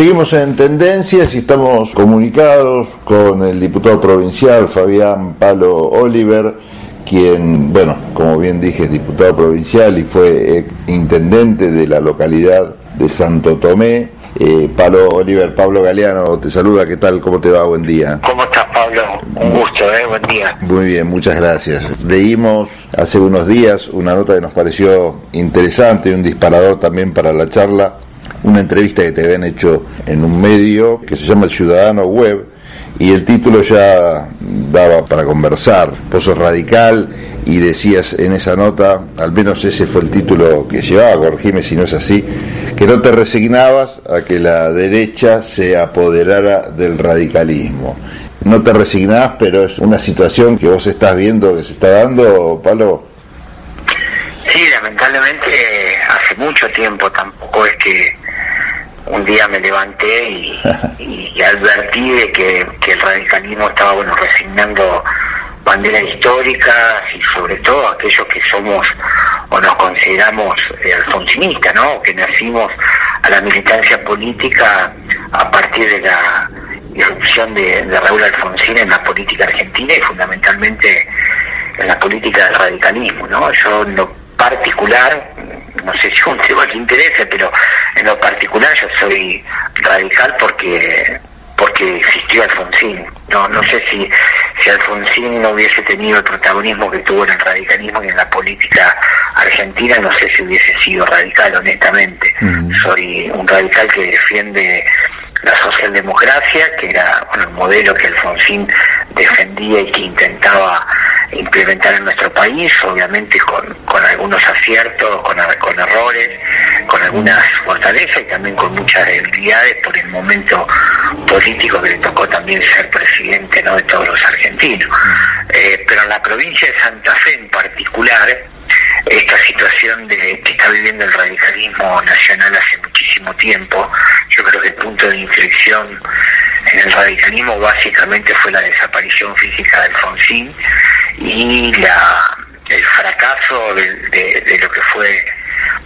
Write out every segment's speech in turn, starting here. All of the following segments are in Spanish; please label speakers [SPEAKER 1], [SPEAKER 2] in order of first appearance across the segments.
[SPEAKER 1] Seguimos en tendencias y estamos comunicados con el diputado provincial Fabián Palo Oliver, quien, bueno, como bien dije, es diputado provincial y fue intendente de la localidad de Santo Tomé. Eh, Palo Oliver, Pablo Galeano te saluda, ¿qué tal? ¿Cómo te va? Buen día.
[SPEAKER 2] ¿Cómo estás, Pablo? Un gusto, ¿eh? Buen día.
[SPEAKER 1] Muy bien, muchas gracias. Leímos hace unos días una nota que nos pareció interesante, un disparador también para la charla, una entrevista que te habían hecho en un medio que se llama El Ciudadano Web y el título ya daba para conversar. Vos radical y decías en esa nota, al menos ese fue el título que llevaba, corregime si no es así, que no te resignabas a que la derecha se apoderara del radicalismo. No te resignás, pero es una situación que vos estás viendo que se está dando, Palo.
[SPEAKER 2] Sí, lamentablemente hace mucho tiempo tampoco es que un día me levanté y, advertí de que, el radicalismo estaba bueno resignando banderas históricas y sobre todo aquellos que somos o nos consideramos eh, alfonsinistas, ¿no? que nacimos a la militancia política a partir de la irrupción de, de Raúl Alfonsín en la política argentina y fundamentalmente en la política del radicalismo. ¿no? Yo en lo particular no sé si es un tema que interese, pero en lo particular yo soy radical porque porque existió Alfonsín. No, no sé si, si Alfonsín no hubiese tenido el protagonismo que tuvo en el radicalismo y en la política argentina, no sé si hubiese sido radical, honestamente. Soy un radical que defiende la socialdemocracia, que era bueno, el modelo que Alfonsín defendía y que intentaba implementar en nuestro país, obviamente con, con algunos aciertos, con, con errores, con algunas fortalezas y también con muchas debilidades por el momento político que le tocó también ser presidente ¿no? de todos los argentinos. Eh, pero en la provincia de Santa Fe en particular, esta situación de que está viviendo el radicalismo nacional hace muchísimo tiempo, yo creo que el punto de inflexión en el radicalismo básicamente fue la desaparición física de Alfonsín y la, el fracaso de, lo que fue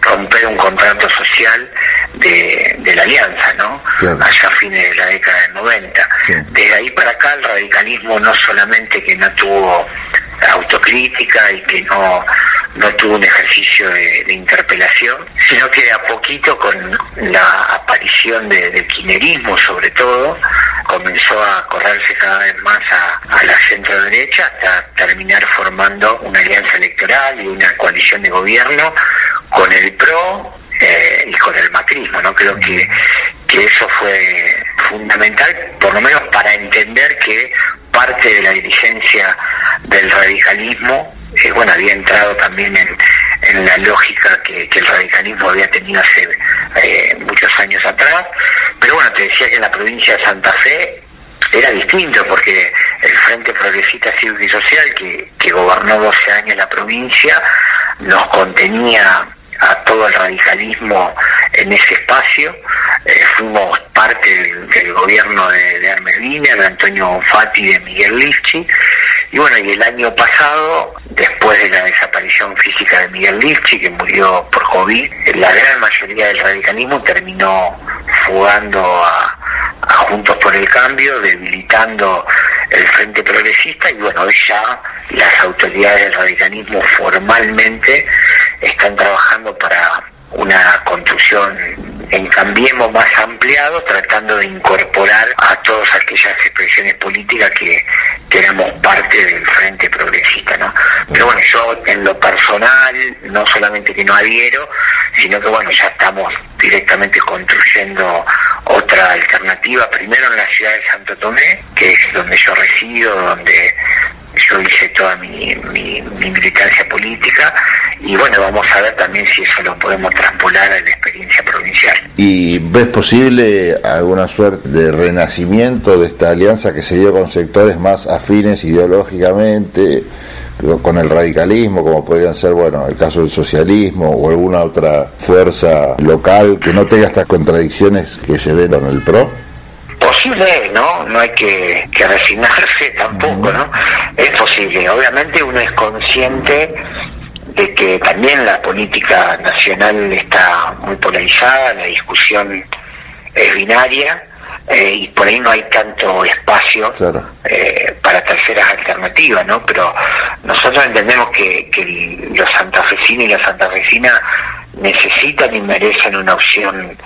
[SPEAKER 2] romper un contrato social de, la alianza, ¿no? Allá a fines de la década del 90. Desde ahí para acá el radicalismo no solamente que no tuvo autocrítica y que no, no tuvo un ejercicio de, interpelación, sino que a poquito con la aparición de, del quinerismo sobre todo, comenzó a correrse cada vez más a, a la centro derecha hasta terminar formando una alianza electoral y una coalición de gobierno con el PRO eh, y con el macrismo, ¿no? Creo que, que eso fue fundamental, por lo menos para entender que parte de la dirigencia del radicalismo, eh, bueno, había entrado también en, la lógica que, el radicalismo había tenido hace eh, muchos años atrás, pero bueno, te decía que en la provincia de Santa Fe era distinto porque el Frente Progresista Cívico y Social, que, que gobernó 12 años la provincia, nos contenía a todo el radicalismo en ese espacio. Eh, fuimos parte del, gobierno de, de de Antonio Bonfatti de Miguel Lifchi. Y bueno, y el año pasado, después de la desaparición física de Miguel Lifchi, que murió por COVID, la gran mayoría del radicalismo terminó fugando a, Juntos por el Cambio, debilitando el Frente Progresista y bueno, ya las autoridades del radicalismo formalmente están trabajando para una construcción en Cambiemos más ampliado, tratando de incorporar a todas aquellas expresiones políticas que, que éramos parte del Frente Progresista, ¿no? Pero bueno, yo en lo personal, no solamente que no adhiero, sino que bueno, ya estamos directamente construyendo otra alternativa, primero en la ciudad de Santo Tomé, que es donde yo resido, donde yo hice toda mi, mi, militancia política y bueno, vamos a ver también si eso lo podemos traspolar a la experiencia provincial.
[SPEAKER 1] ¿Y ves posible alguna suerte de renacimiento de esta alianza que se dio con sectores más afines ideológicamente? con el radicalismo, como podrían ser, bueno, el caso del socialismo o alguna otra fuerza local que no tenga estas contradicciones que se ven en el PRO?
[SPEAKER 2] Posible ¿no? No hay que, que resignarse tampoco, ¿no? Es posible. Obviamente uno es consciente de que también la política nacional está muy polarizada, la discusión es binaria eh, y por ahí no hay tanto espacio eh, para terceras alternativas, ¿no? Pero nosotros entendemos que, que los santafesinos y las santafesinas necesitan y merecen una opción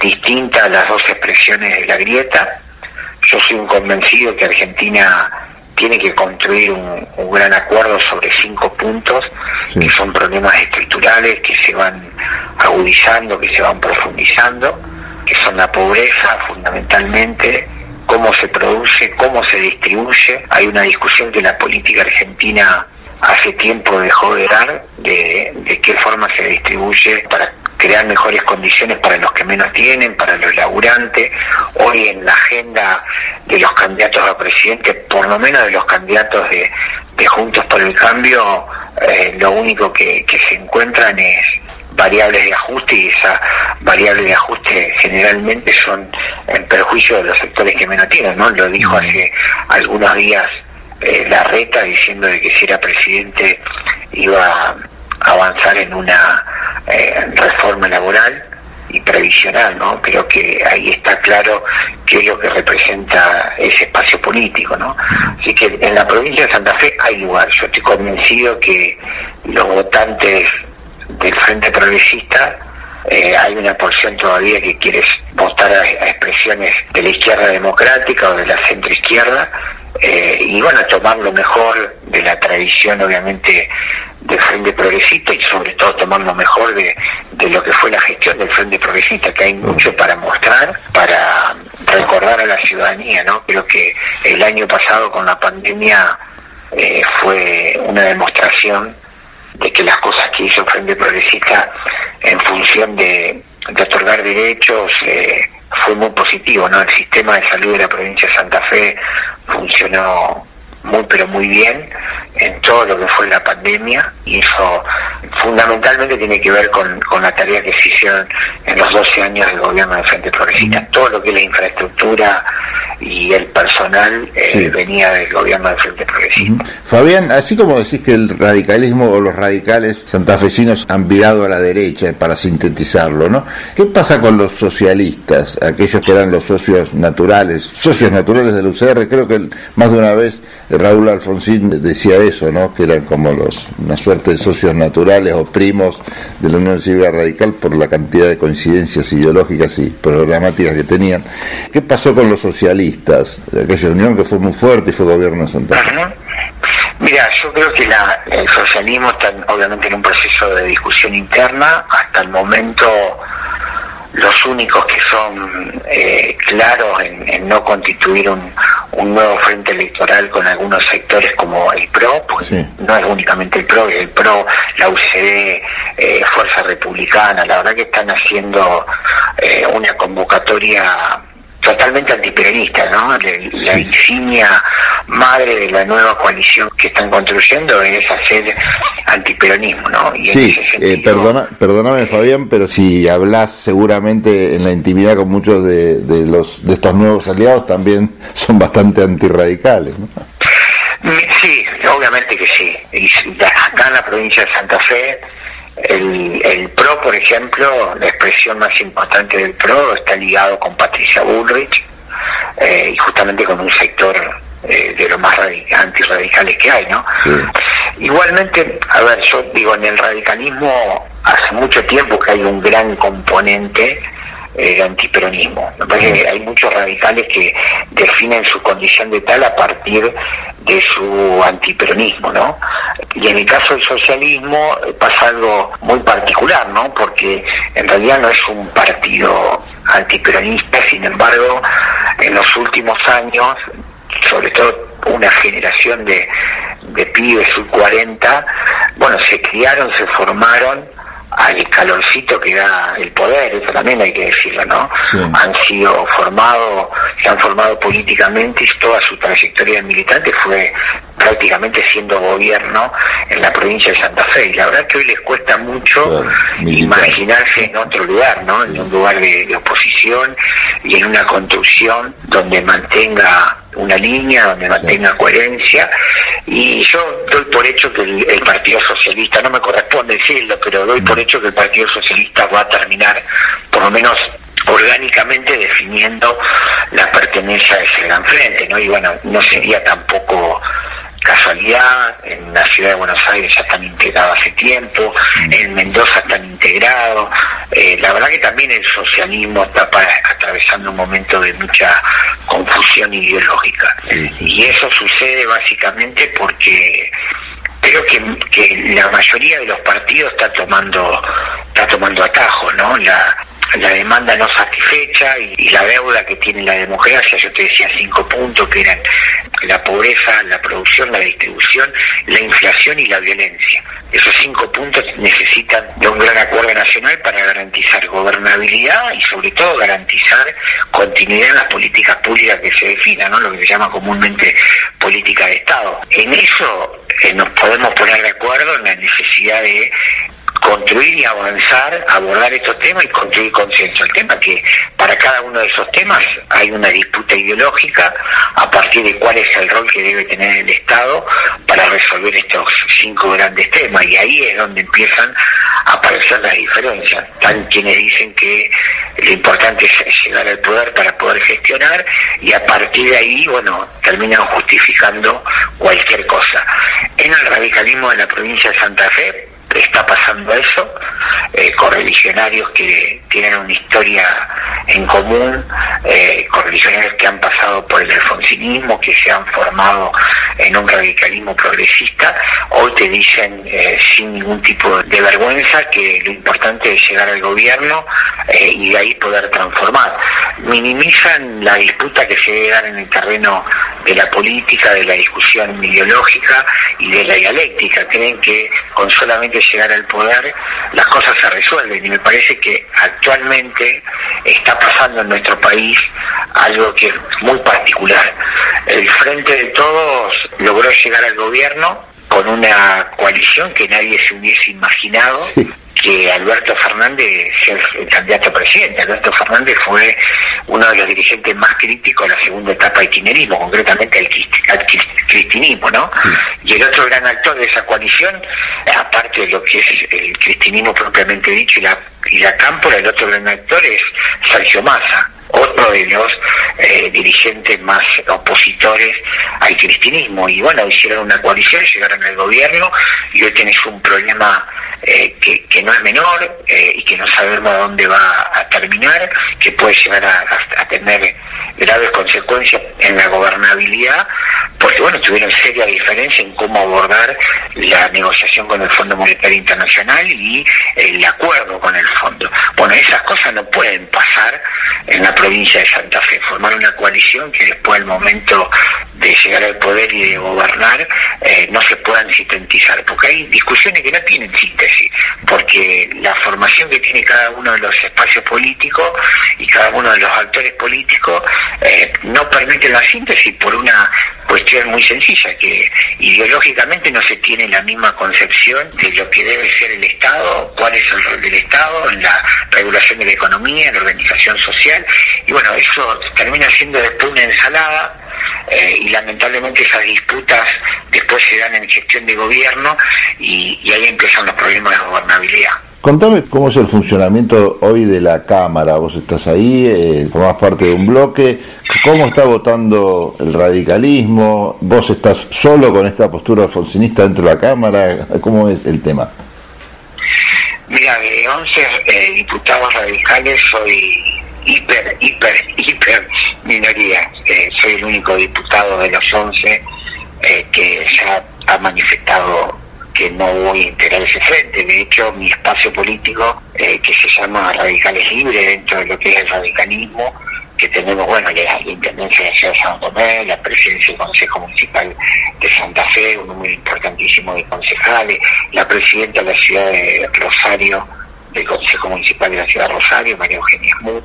[SPEAKER 2] distinta a las dos expresiones de la grieta. Yo soy un convencido que Argentina tiene que construir un, gran acuerdo sobre cinco puntos que son problemas estructurales que se van agudizando, que se van profundizando que son la pobreza fundamentalmente, cómo se produce, cómo se distribuye. Hay una discusión que la política argentina hace tiempo dejó de dar de, de qué forma se distribuye para crear mejores condiciones para los que menos tienen, para los laburantes. Hoy en la agenda de los candidatos a presidente, por lo menos de los candidatos de, de Juntos por el Cambio, eh, lo único que, que se encuentran es variables de ajuste y esa variable de ajuste generalmente son en perjuicio de los sectores que menos tienen, ¿no? Lo dijo hace algunos días eh, la reta diciendo de que si era presidente iba a avanzar en una eh, reforma laboral y previsional, ¿no? Creo que ahí está claro qué es lo que representa ese espacio político, ¿no? Así que en la provincia de Santa Fe hay lugar. Yo estoy convencido que los votantes del Frente Progresista eh, hay una porción todavía que quiere votar a, expresiones de la izquierda democrática o de la centroizquierda eh, y a tomar lo mejor de la tradición obviamente del Frente Progresista y sobre todo tomar lo mejor de, de lo que fue la gestión del Frente Progresista, que hay mucho para mostrar, para recordar a la ciudadanía, ¿no? Creo que el año pasado con la pandemia eh, fue una demostración de que las cosas que hizo Frente Progresista en función de, otorgar derechos eh, fue muy positivo, ¿no? El sistema de salud de la provincia de Santa Fe funcionó muy pero muy bien en todo lo que fue la pandemia y eso fundamentalmente tiene que ver con, la tarea que se hicieron en los 12 años del gobierno de Frente Progresista. Todo lo que es la infraestructura y el personal eh, venía del gobierno del Frente Progresista.
[SPEAKER 1] Fabián, así como decís que el radicalismo o los radicales santafesinos han virado a la derecha, para sintetizarlo, ¿no? ¿Qué pasa con los socialistas, aquellos que eran los socios naturales, socios naturales del UCR? Creo que más de una vez Raúl Alfonsín decía eso, ¿no? Que eran como los una suerte de socios naturales o primos de la Unión Cívica Radical por la cantidad de coincidencias ideológicas y programáticas que tenían. ¿Qué pasó con los socialistas? De aquella unión que fue muy fuerte y fue gobierno de Santa Fe.
[SPEAKER 2] Mira, yo creo que la, el socialismo está obviamente en un proceso de discusión interna. Hasta el momento los únicos que son eh, claros en, no constituir un, nuevo frente electoral con algunos sectores como el PRO, pues no es únicamente el PRO, es el PRO, la UCD, eh, Fuerza Republicana, la verdad que están haciendo eh, una convocatoria totalmente antiperonista, ¿no? La, insignia madre de la nueva coalición que están construyendo es hacer antiperonismo, ¿no?
[SPEAKER 1] sí, eh, perdona, perdóname Fabián, pero si hablas seguramente en la intimidad con muchos de, de, los de estos nuevos aliados también son bastante antirradicales, ¿no?
[SPEAKER 2] Sí, obviamente que sí. Y acá en la provincia de Santa Fe el, el, PRO, por ejemplo, la expresión más importante del PRO está ligado con Patricia Bullrich eh, y justamente con un sector eh, de los más antirradicales que hay, ¿no? Igualmente, a ver, yo digo, en el radicalismo hace mucho tiempo que hay un gran componente eh, antiperonismo. Me parece que hay muchos radicales que definen su condición de tal a partir de su antiperonismo, ¿no? Y en el caso del socialismo pasa algo muy particular, ¿no? Porque en realidad no es un partido antiperonista, sin embargo, en los últimos años, sobre todo una generación de, de pibes sub 40, bueno, se criaron, se formaron al calorcito que da el poder, eso también hay que decirlo, ¿no? Han sido formados, se han formado políticamente y toda su trayectoria de militante fue prácticamente siendo gobierno en la provincia de Santa Fe. Y la verdad que hoy les cuesta mucho imaginarse en otro lugar, ¿no? En un lugar de oposición y en una construcción donde mantenga una línea donde mantenga coherencia y yo doy por hecho que el, Partido Socialista, no me corresponde decirlo, pero doy por hecho que el Partido Socialista va a terminar por lo menos orgánicamente definiendo la pertenencia a ese gran frente, ¿no? Y bueno, no sería tampoco casualidad, en la ciudad de Buenos Aires ya están integrados hace tiempo, en Mendoza están integrados, eh, la verdad que también el socialismo está atravesando un momento de mucha confusión ideológica. Y eso sucede básicamente porque creo que, que la mayoría de los partidos está tomando está tomando atajos, ¿no? La, la demanda no satisfecha y, la deuda que tiene la democracia, yo te decía cinco puntos que eran la pobreza, la producción, la distribución, la inflación y la violencia. Esos cinco puntos necesitan de un gran acuerdo nacional para garantizar gobernabilidad y sobre todo garantizar continuidad en las políticas públicas que se definan, ¿no? lo que se llama comúnmente política de Estado. En eso eh, nos podemos poner de acuerdo en la necesidad de construir y avanzar, abordar estos temas y construir consenso. El tema que para cada uno de esos temas hay una disputa ideológica a partir de cuál es el rol que debe tener el Estado para resolver estos cinco grandes temas y ahí es donde empiezan a aparecer las diferencias. Están quienes dicen que lo importante es llegar al poder para poder gestionar y a partir de ahí, bueno, terminan justificando cualquier cosa. En el radicalismo de la provincia de Santa Fe, está pasando eso, que tienen una historia en común, eh, correligionarios que han pasado por el alfonsinismo, que se han formado en un radicalismo progresista, hoy te dicen eh, sin ningún tipo de vergüenza que lo importante es llegar al gobierno eh, y de ahí poder transformar. Minimizan la disputa que se debe dar en el terreno de la política, de la discusión ideológica y de la dialéctica. Creen que con solamente llegar al poder las cosas se resuelven parece que actualmente está pasando en nuestro país algo que es muy particular. El Frente de Todos logró llegar al gobierno con una coalición que nadie se hubiese imaginado que Alberto Fernández sea el candidato a presidente. Alberto Fernández fue uno de los dirigentes más críticos de la segunda etapa del kirchnerismo, concretamente al, cristinismo, ¿no? Y el otro gran actor de esa coalición, aparte de lo que es el cristinismo propiamente dicho y la, y la cámpora, el otro gran actor es Sergio Massa otro de los eh, dirigentes más opositores al cristianismo. Y bueno, hicieron una coalición, llegaron al gobierno y hoy tenés un problema eh, que, que, no es menor eh, y que no sabemos a dónde va a terminar, que puede llegar a, tener graves consecuencias en la gobernabilidad, porque bueno, tuvieron seria diferencia en cómo abordar la negociación el Fondo Monetario Internacional y el acuerdo con el fondo. Bueno, esas cosas no pueden pasar en la provincia de Santa Fe, formar una coalición que después del momento de llegar al poder y de gobernar eh, no se puedan sintetizar, porque hay discusiones que no tienen síntesis, porque la formación que tiene cada uno de los espacios políticos y cada uno de los actores políticos eh, no permite la síntesis por una cuestión muy sencilla, que ideológicamente no se tiene la misma concepción de lo que debe ser el Estado, cuál es el rol del Estado en la regulación de la economía, en la organización social, y bueno, eso termina siendo después una ensalada eh, y lamentablemente esas disputas después se dan en gestión de gobierno y, ahí empiezan los problemas de gobernabilidad.
[SPEAKER 1] Contame cómo es el funcionamiento hoy de la Cámara. Vos estás ahí, eh, formás parte de un bloque. ¿Cómo está votando el radicalismo? ¿Vos estás solo con esta postura alfonsinista dentro de la Cámara? ¿Cómo es el tema?
[SPEAKER 2] Mira, de 11 eh, diputados radicales soy hiper, hiper, hiper minoría. Eh, soy el único diputado de los 11 eh, que ya ha manifestado que no voy a integrar ese frente. De hecho, mi espacio político, eh, que se llama Radicales Libres, dentro de lo que es el radicalismo, que tenemos, bueno, la, Intendencia de la Ciudad de San Tomé, la presidencia del Consejo Municipal de Santa Fe, un número importantísimo de concejales, la presidenta de la Ciudad de Rosario, del Consejo Municipal de la Ciudad de Rosario, María Eugenia Smut,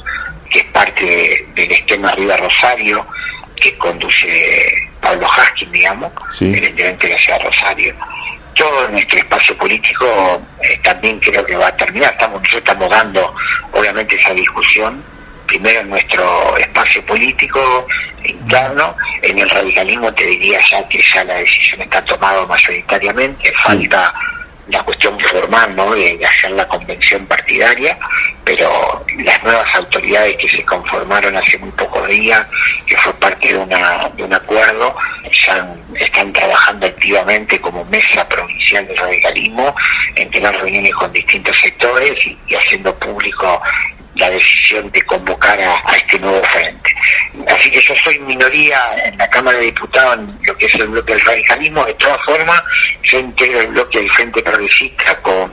[SPEAKER 2] que es parte del esquema Arriba Rosario, que conduce Pablo Haskin, digamos, el intendente de la Ciudad de Rosario. Todo nuestro espacio político eh, también creo que va a terminar. Estamos, nosotros estamos dando, obviamente, esa discusión, primero en nuestro espacio político interno, en el radicalismo te diría ya que ya la decisión está tomada mayoritariamente, falta la cuestión formal ¿no? de hacer la convención partidaria, pero las nuevas autoridades que se conformaron hace muy pocos días, que fue parte de, una, de un acuerdo, ya están trabajando activamente como mesa provincial de radicalismo en tener reuniones con distintos sectores y, haciendo público la decisión de convocar a, este nuevo frente. Así que yo soy minoría en la Cámara de Diputados en lo que es el bloque del radicalismo. De todas formas, yo integro el bloque del Frente Progresista con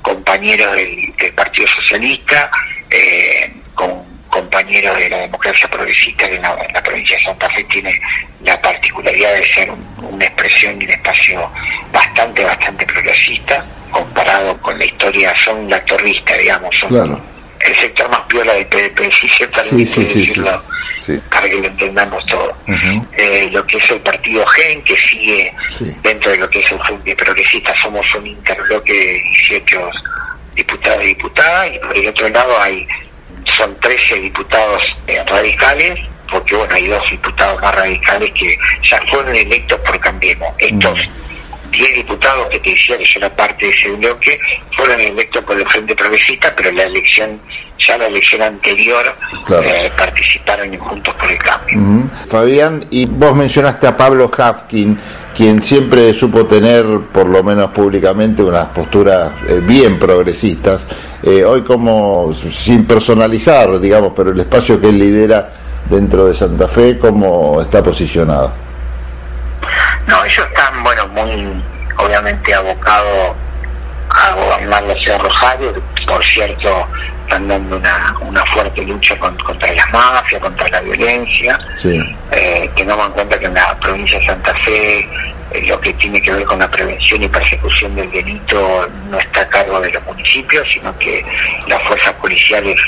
[SPEAKER 2] compañeros del, Partido Socialista, eh, con compañeros de la democracia progresista que en la, provincia de Santa Fe tiene la particularidad de ser una expresión y un espacio bastante, bastante progresista, comparado con la historia, son la torrista, digamos, son el sector más piola del PDP, sí, ciertamente sí, sí, decirlo, para que lo entendamos todo. Eh, lo que es el partido GEN, que sigue dentro de lo que es el Frente Progresista, somos un interbloque de 18 diputados y diputadas, y por el otro lado hay son 13 diputados eh, radicales, porque bueno, hay dos diputados más radicales que ya fueron electos por Cambiemos. Estos 10 diputados que te decía que yo era parte de ese bloque fueron electos por el Frente Progresista, pero la elección, ya la elección anterior, eh, participaron en Juntos por el Cambio.
[SPEAKER 1] Fabián, y vos mencionaste a Pablo Hafkin, quien siempre supo tener, por lo menos públicamente, unas posturas eh, bien progresistas. Eh, hoy como, sin personalizar, digamos, pero el espacio que él lidera dentro de Santa Fe, ¿cómo está posicionado?
[SPEAKER 2] No, ellos están, bueno, muy obviamente abocados a gobernar la ciudad de Rosario, por cierto, están dando una, una fuerte lucha contra las mafias, contra la violencia, eh, que no dan cuenta que en la provincia de Santa Fe eh, lo que tiene que ver con la prevención y persecución del delito no está a cargo de los municipios, sino que las fuerzas policiales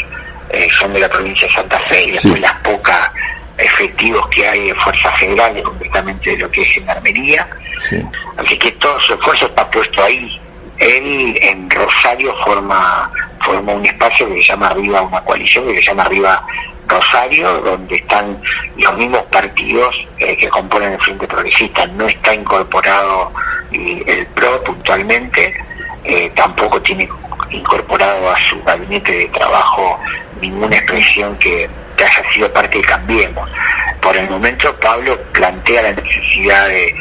[SPEAKER 2] eh, son de la provincia de Santa Fe y después las pocas efectivos que hay de fuerzas federales, concretamente de lo que es Gendarmería. Así que todo su esfuerzo está puesto ahí. Él en Rosario forma, forma un espacio que se llama Arriba, una coalición que se llama Arriba Rosario, donde están los mismos partidos eh, que componen el Frente Progresista. No está incorporado el PRO puntualmente, eh, tampoco tiene incorporado a su gabinete de trabajo ninguna expresión que haya sido parte de Cambiemos. Por el momento Pablo plantea la necesidad de,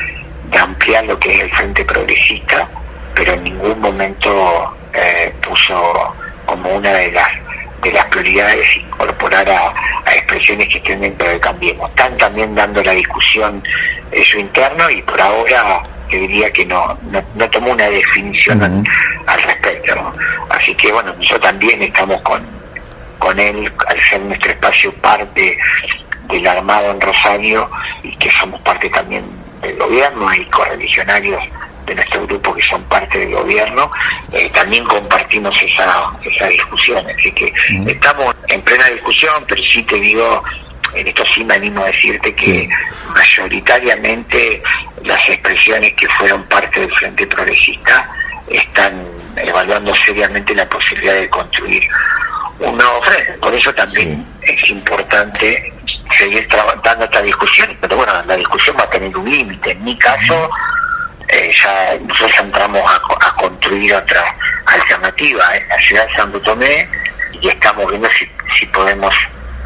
[SPEAKER 2] ampliar lo que es el Frente Progresista, pero en ningún momento eh, puso como una de las de las prioridades incorporar a, expresiones que estén dentro de Cambiemos. Están también dando la discusión eso interno y por ahora te diría que no, no, tomó una definición al, respecto. Así que bueno, nosotros también estamos con, con él, al ser nuestro espacio parte del armado en Rosario y que somos parte también del gobierno, hay correligionarios de nuestro grupo que son parte del gobierno, eh, también compartimos esa, esa discusión. Así que estamos en plena discusión, pero sí te digo, en esto sí me animo a decirte que mayoritariamente las expresiones que fueron parte del Frente Progresista están evaluando seriamente la posibilidad de construir un nuevo frente. Por eso también es importante seguir dando esta discusión, pero bueno, la discusión va a tener un límite. En mi caso, eh, ya nosotros entramos a, construir otra alternativa en la ciudad de Santo Tomé y estamos viendo si, si podemos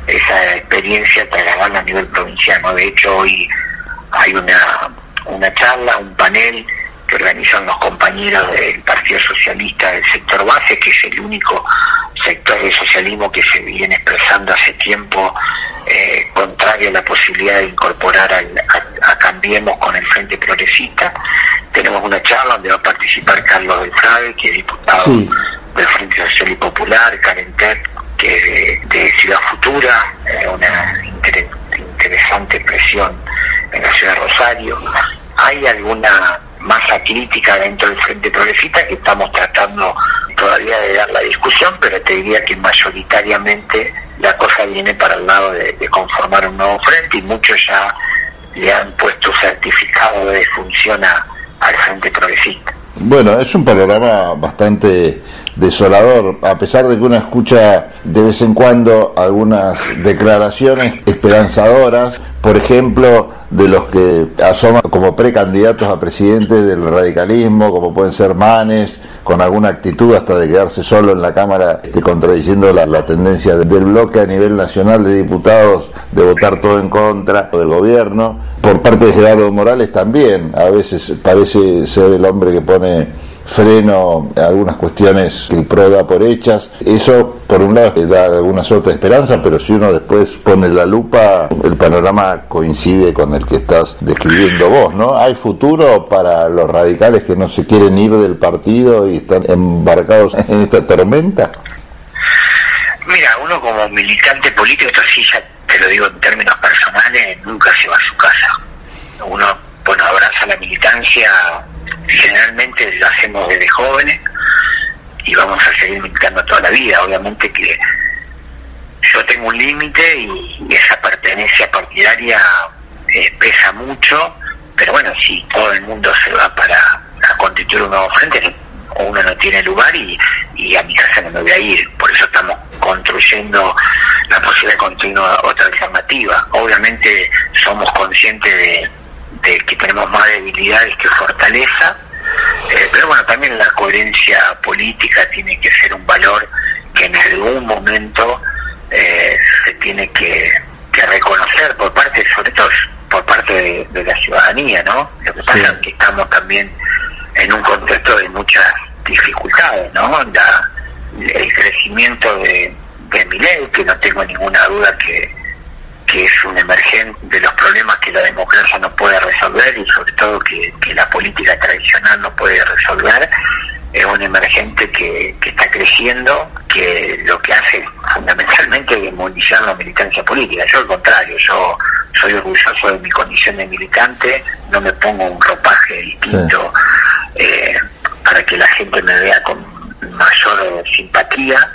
[SPEAKER 2] esa experiencia trasladarla a nivel provincial. De hecho, hoy hay una, una charla, un panel que organizan los compañeros del Partido Socialista del sector base, que es el único sector de socialismo que se viene expresando hace tiempo eh, contrario a la posibilidad de incorporar a, Cambiemos con el Frente Progresista. Tenemos una charla donde va a participar Carlos Beltrán, que es diputado del Frente Social y Popular, Karen que de, Ciudad Futura, eh, una interesante expresión en la ciudad de Rosario. Hay alguna masa crítica dentro del Frente Progresista que estamos tratando todavía de dar la discusión, pero te diría que mayoritariamente la cosa viene para el lado de, conformar un nuevo frente y muchos ya le han puesto certificado de función al Frente Progresista.
[SPEAKER 1] Bueno, es un panorama bastante desolador, a pesar de que uno escucha de vez en cuando algunas declaraciones esperanzadoras, por ejemplo, de los que asoman como precandidatos a presidente del radicalismo, como pueden ser Manes, con alguna actitud hasta de quedarse solo en la Cámara, este, contradiciendo la, la tendencia del bloque a nivel nacional de diputados de votar todo en contra del gobierno. Por parte de Gerardo Morales también, a veces parece ser el hombre que pone freno algunas cuestiones que el PRO por hechas. Eso, por un lado, da alguna suerte de esperanza, pero si uno después pone la lupa, el panorama coincide con el que estás describiendo vos, ¿no? ¿Hay futuro para los radicales que no se quieren ir del partido y están embarcados en esta tormenta?
[SPEAKER 2] Mira, uno como militante político, esto sí ya te lo digo en términos personales, nunca se va a su casa. Uno, bueno, abraza la militancia generalmente lo hacemos desde jóvenes y vamos a seguir militando toda la vida. Obviamente que yo tengo un límite y, esa pertenencia partidaria eh, pesa mucho, pero bueno, si todo el mundo se va para constituir un nuevo frente, uno no tiene lugar y, y a mi casa no me voy a ir. Por eso estamos construyendo la posibilidad de construir otra alternativa. Obviamente somos conscientes de debilidades que fortaleza, eh, pero bueno, también la coherencia política tiene que ser un valor que en algún momento eh, se tiene que, reconocer por parte, sobre todo por parte de, la ciudadanía, ¿no? Lo que pasa es que estamos también en un contexto de muchas dificultades, ¿no? La, el crecimiento de, de mi ley, que no tengo ninguna duda que, que es un emergente de los problemas que la democracia no puede resolver y sobre todo que, la política tradicional no puede resolver, es un emergente que, está creciendo, que lo que hace fundamentalmente es demonizar la militancia política. Yo al contrario, yo soy orgulloso de mi condición de militante, no me pongo un ropaje distinto eh, para que la gente me vea con mayor simpatía,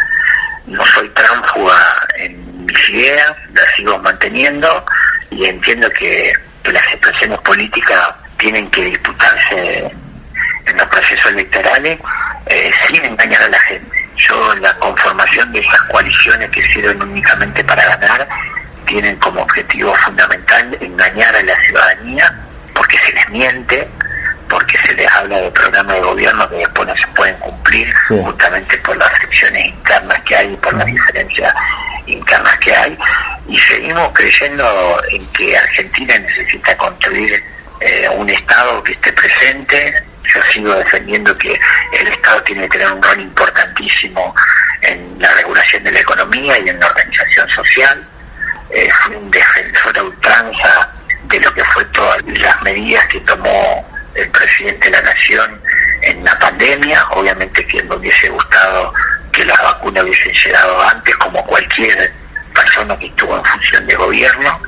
[SPEAKER 2] no soy tránfuga en mis ideas, las sigo manteniendo y entiendo que, las expresiones políticas tienen que disputarse en los procesos electorales eh, sin engañar a la gente. Yo la conformación de esas coaliciones que sirven únicamente para ganar tienen como objetivo fundamental engañar a la ciudadanía porque se les miente, porque se les habla de programas de gobierno que después no se pueden cumplir justamente por las fricciones internas que hay y por las diferencias internas que hay y seguimos creyendo en que Argentina necesita construir eh, un Estado que esté presente. Yo sigo defendiendo que el Estado tiene que tener un rol importantísimo en la regulación de la economía y en la organización social. Eh, fui un defensor de ultranza de lo que fue todas las medidas que tomó el presidente de la Nación en la pandemia. Obviamente que me hubiese gustado que las vacunas hubiesen llegado antes, como cualquier persona que estuvo en función de gobierno.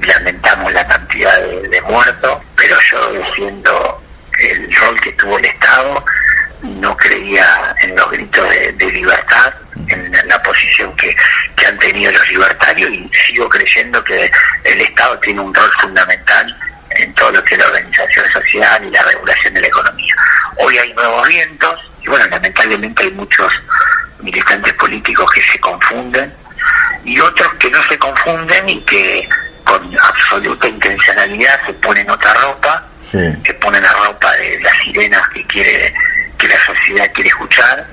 [SPEAKER 2] Lamentamos la cantidad de, muertos, pero yo defiendo el rol que tuvo el Estado, no creía en los gritos de, libertad, en, la posición que, que han tenido los libertarios y sigo creyendo que el Estado tiene un rol fundamental en todo lo que es la organización social y la regulación de la economía. Hoy hay nuevos vientos y bueno, lamentablemente hay muchos militantes políticos que se confunden y otros que no se confunden y que con absoluta intencionalidad se ponen otra ropa, se ponen la ropa de las sirenas que quiere que la sociedad quiere escuchar,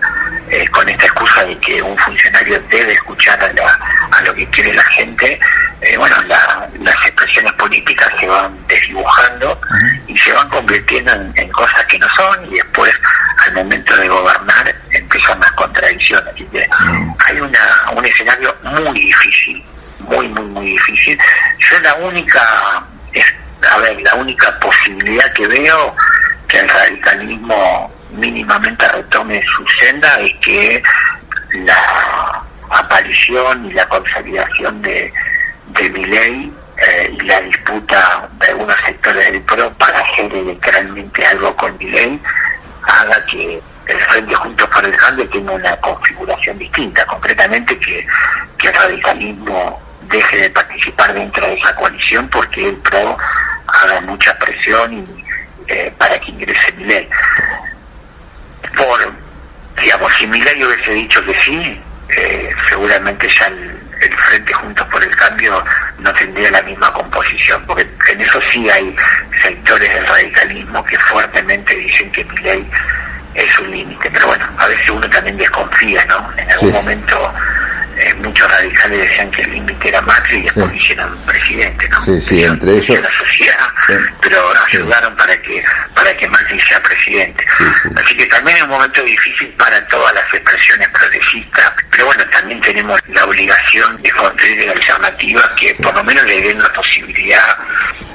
[SPEAKER 2] eh, con esta excusa de que un funcionario debe escuchar a, lo que quiere la gente, eh, bueno, las expresiones políticas se van desdibujando y se van convirtiendo en, cosas que no son y después al momento de gobernar empiezan las contradicciones. hay una, un escenario muy difícil, muy, muy, muy difícil. Yo la única, a ver, la única posibilidad que veo que el radicalismo mínimamente retome su senda es que la aparición y la consolidación de, de mi ley eh, y la disputa de algunos sectores del PRO para hacer literalmente algo con mi ley haga que el Frente Juntos por el Cambio tenga una configuración distinta, concretamente que, que el radicalismo deje de participar dentro de esa coalición porque el PRO haga mucha presión y, eh, para que ingrese mi ley por, digamos, si Milay hubiese dicho que sí, eh, seguramente ya el, Frente Juntos por el Cambio no tendría la misma composición, porque en eso sí hay sectores del radicalismo que fuertemente dicen que mi ley es un límite, pero bueno, a veces uno también desconfía, ¿no? En algún momento eh, muchos radicales decían que el límite era Macri y después hicieron presidente, ¿no?
[SPEAKER 1] Sí, sí, entre ellos.
[SPEAKER 2] La sociedad, pero ayudaron para que para que Macri sea presidente. Así que también es un momento difícil para todas las expresiones progresistas, pero bueno, también tenemos la obligación de construir alternativas que por lo menos le den la posibilidad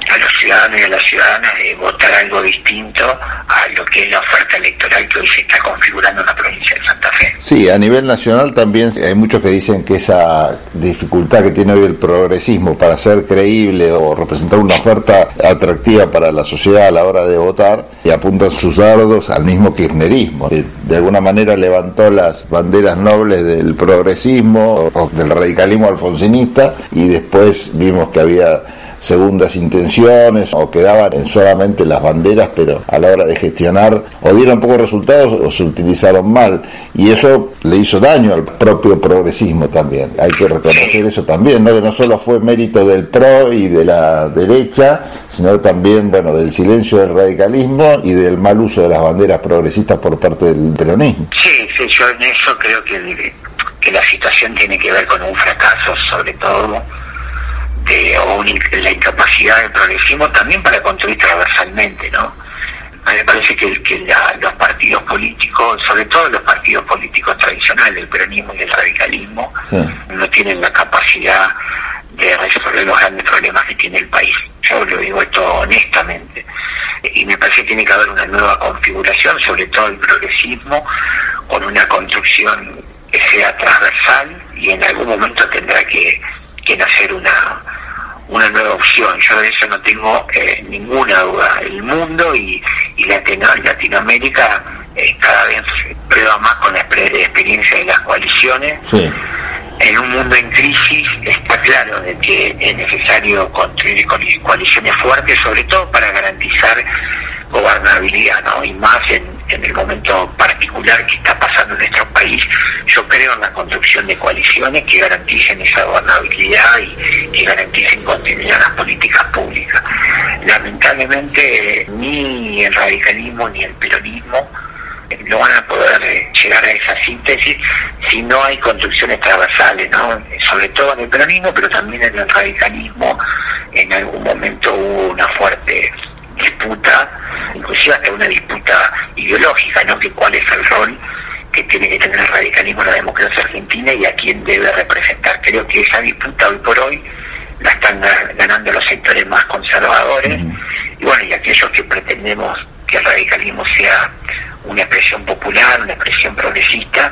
[SPEAKER 2] a los ciudadanos y a las ciudadanas de votar algo distinto a lo que es la oferta electoral que hoy se está configurando en la provincia de Santa Fe.
[SPEAKER 1] Sí, a nivel nacional también hay muchos que dicen que esa dificultad que tiene hoy el progresismo para ser creíble o representar una oferta atractiva para la sociedad a la hora de votar y apuntan sus dardos al mismo kirchnerismo. Que de alguna manera levantó las banderas nobles del progresismo o del radicalismo alfonsinista y después vimos que había segundas intenciones o quedaban en solamente las banderas, pero a la hora de gestionar o dieron pocos resultados o se utilizaron mal. Y eso le hizo daño al propio progresismo también. Hay que reconocer eso también, ¿no? que no solo fue mérito del PRO y de la derecha, sino también bueno del silencio del radicalismo y del mal uso de las banderas progresistas por parte del peronismo.
[SPEAKER 2] Sí, sí, yo en eso creo que, que la situación tiene que ver con un fracaso, sobre todo o la incapacidad del progresismo también para construir transversalmente, ¿no? A mí me parece que, que los partidos políticos, sobre todo los partidos políticos tradicionales, el peronismo y el radicalismo, no tienen la capacidad de resolver los grandes problemas que tiene el país. Yo lo digo esto honestamente. Y me parece que tiene que haber una nueva configuración, sobre todo el progresismo, con una construcción que sea transversal y en algún momento tendrá que, que nacer una, una nueva opción. Yo de eso no tengo eh, ninguna duda. El mundo y, y Latinoamérica eh, cada vez prueba más con la experiencia de las coaliciones. En un mundo en crisis está claro de que es necesario construir coaliciones fuertes, sobre todo para garantizar gobernabilidad, ¿no? Y más en, en el momento particular que está pasando en nuestro país, yo creo en la construcción de coaliciones que garanticen esa gobernabilidad y que garanticen continuidad en las políticas públicas. Lamentablemente ni el radicalismo ni el peronismo no van a poder eh, llegar a esa síntesis si no hay construcciones transversales, ¿no? sobre todo en el peronismo, pero también en el radicalismo en algún momento hubo una fuerte disputa, inclusive hasta una disputa ideológica, ¿no? Que cuál es el rol que tiene que tener el radicalismo en la democracia argentina y a quién debe representar. Creo que esa disputa hoy por hoy la están ganando los sectores más conservadores y bueno, y aquellos que pretendemos que el radicalismo sea una expresión popular, una expresión progresista,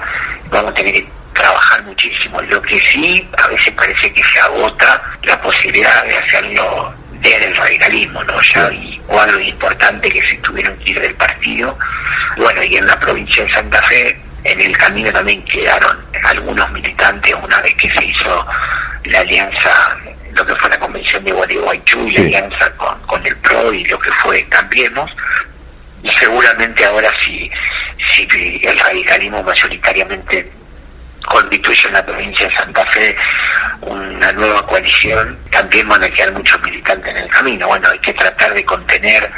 [SPEAKER 2] vamos a tener que trabajar muchísimo. Lo que sí, a veces parece que se agota la posibilidad de hacerlo el radicalismo, ¿no? Ya hay cuadros importantes que se tuvieron que ir del partido. Bueno, y en la provincia de Santa Fe, en el camino también quedaron algunos militantes una vez que se hizo la alianza, lo que fue la convención de Gualeguaychú y la alianza con, con el PRO y lo que fue Cambiemos. Y seguramente ahora si, si el radicalismo mayoritariamente constituye en la provincia de Santa Fe una nueva coalición, también van a quedar muchos militantes en el camino. Bueno, hay que tratar de contener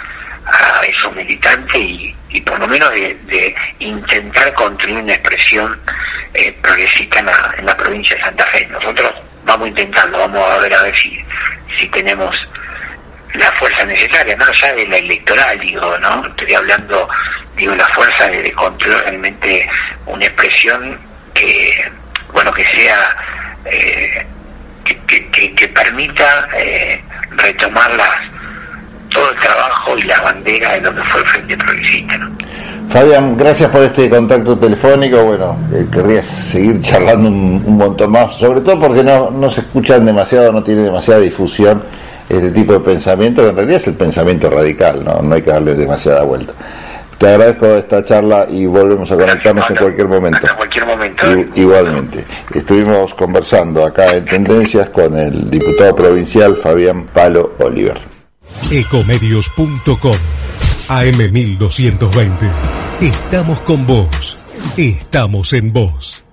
[SPEAKER 2] a esos militantes y, por lo menos de, intentar construir una expresión eh, progresista en la, provincia de Santa Fe. Nosotros vamos intentando, vamos a ver a ver si, si tenemos la fuerza necesaria, no ya de la electoral, digo, ¿no? Estoy hablando, digo, la fuerza de, de construir realmente una expresión que, bueno, que sea, eh, que, que, permita eh, retomar todo el trabajo y la bandera de que fue el Frente Progresista.
[SPEAKER 1] Fabián, gracias por este contacto telefónico. Bueno, eh, querría seguir charlando un, un, montón más, sobre todo porque no, no se escuchan demasiado, no tiene demasiada difusión este tipo de pensamiento, que en realidad es el pensamiento radical, no, no hay que darle demasiada vuelta. Te agradezco esta charla y volvemos a conectarnos en cualquier momento.
[SPEAKER 2] En cualquier momento.
[SPEAKER 1] igualmente. Estuvimos conversando acá en Tendencias con el diputado provincial Fabián Palo Oliver.
[SPEAKER 3] Ecomedios.com AM1220. Estamos con vos. Estamos en vos.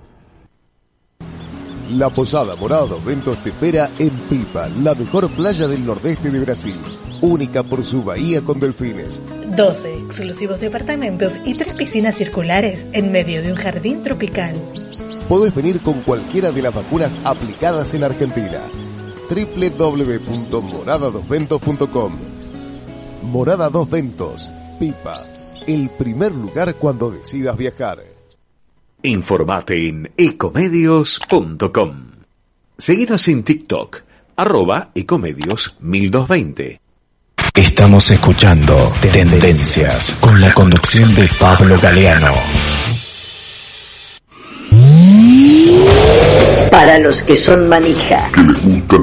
[SPEAKER 3] La Posada Morada Ventos te espera en Pipa, la mejor playa del nordeste de Brasil, única por su bahía con delfines.
[SPEAKER 4] 12 exclusivos departamentos y tres piscinas circulares en medio de un jardín tropical.
[SPEAKER 3] Podés venir con cualquiera de las vacunas aplicadas en Argentina. www.moradadosventos.com Morada Dos Ventos, Pipa, el primer lugar cuando decidas viajar.
[SPEAKER 5] Informate en ecomedios.com. Seguinos en TikTok, arroba ecomedios 1220.
[SPEAKER 6] Estamos escuchando Tendencias con la conducción de Pablo Galeano.
[SPEAKER 7] Para los que son manija.
[SPEAKER 1] Que les gusta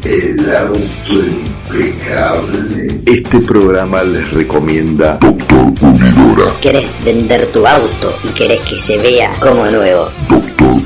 [SPEAKER 1] tener el auto impecable. Este programa les recomienda Doctor Pulidora.
[SPEAKER 7] ¿Querés vender tu auto y querés que se vea como nuevo?
[SPEAKER 1] Doctor Pulidora